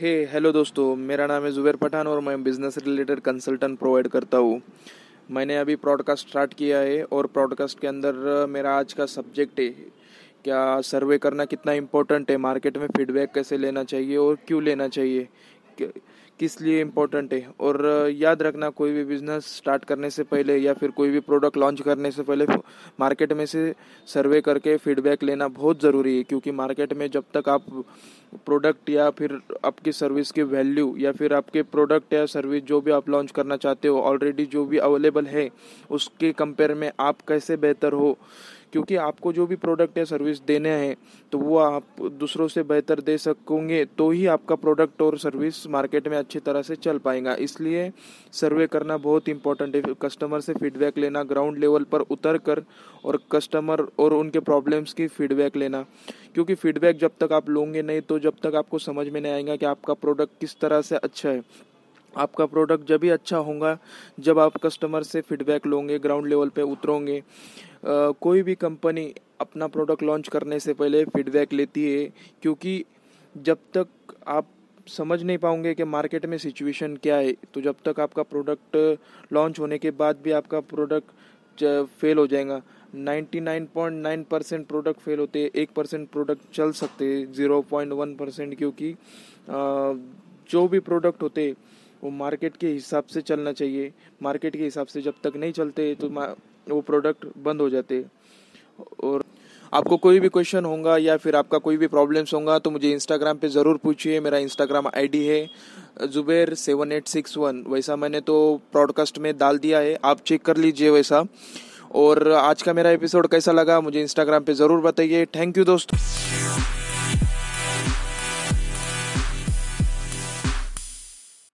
हे hello दोस्तों, मेरा नाम है जुबैर पठान और मैं बिज़नेस रिलेटेड कंसल्टेंट प्रोवाइड करता हूँ। मैंने अभी प्रॉडकास्ट स्टार्ट किया है और प्रॉडकास्ट के अंदर मेरा आज का सब्जेक्ट है। क्या सर्वे करना कितना इम्पोर्टेंट है? मार्केट में फीडबैक कैसे लेना चाहिए और क्यों लेना चाहिए? किस लिए इम्पोर्टेंट है? और याद रखना, कोई भी बिज़नेस स्टार्ट करने से पहले या फिर कोई भी प्रोडक्ट लॉन्च करने से पहले मार्केट में से सर्वे करके फीडबैक लेना बहुत ज़रूरी है, क्योंकि मार्केट में जब तक आप प्रोडक्ट या फिर आपकी सर्विस की वैल्यू या फिर आपके प्रोडक्ट या सर्विस जो भी आप लॉन्च करना चाहते हो ऑलरेडी जो भी अवेलेबल है, उसके कंपेयर में आप कैसे बेहतर हो क्योंकि आपको जो भी प्रोडक्ट या सर्विस देने हैं तो वो आप दूसरों से बेहतर दे सकोगे तो ही आपका प्रोडक्ट और सर्विस मार्केट में अच्छी तरह से चल पाएगा। इसलिए सर्वे करना बहुत इंपॉर्टेंट है। कस्टमर से फीडबैक लेना ग्राउंड लेवल पर उतर कर और कस्टमर और उनके प्रॉब्लम्स की फीडबैक लेना। क्योंकि फीडबैक जब तक आप लोगे नहीं तो जब तक आपको समझ में नहीं आएगा कि आपका प्रोडक्ट किस तरह से अच्छा है। आपका प्रोडक्ट जब भी अच्छा होगा, जब आप कस्टमर से फीडबैक लोगे ग्राउंड लेवल पे उतरोगे कोई भी कंपनी अपना प्रोडक्ट लॉन्च करने से पहले फीडबैक लेती है, क्योंकि जब तक आप समझ नहीं पाओगे कि मार्केट में सिचुएशन क्या है तो जब तक आपका प्रोडक्ट लॉन्च होने के बाद भी आपका प्रोडक्ट फेल हो जाएगा। 99.9 परसेंट प्रोडक्ट फेल होते हैं एक परसेंट प्रोडक्ट चल सकते हैं ज़ीरो पॉइंट वन परसेंट क्योंकि जो भी प्रोडक्ट होते वो मार्केट के हिसाब से चलना चाहिए। मार्केट के हिसाब से जब तक नहीं चलते तो वो प्रोडक्ट बंद हो जाते। और आपको कोई भी क्वेश्चन होगा या फिर आपका कोई भी प्रॉब्लम्स होगा तो मुझे इंस्टाग्राम पे ज़रूर पूछिए। मेरा इंस्टाग्राम आईडी है Zubair seven eight six one वैसा मैंने तो प्रॉडकास्ट में डाल दिया है। आप चेक कर लीजिए वैसा। और आज का मेरा एपिसोड कैसा लगा, मुझे इंस्टाग्राम पे ज़रूर बताइए। थैंक यू दोस्तों।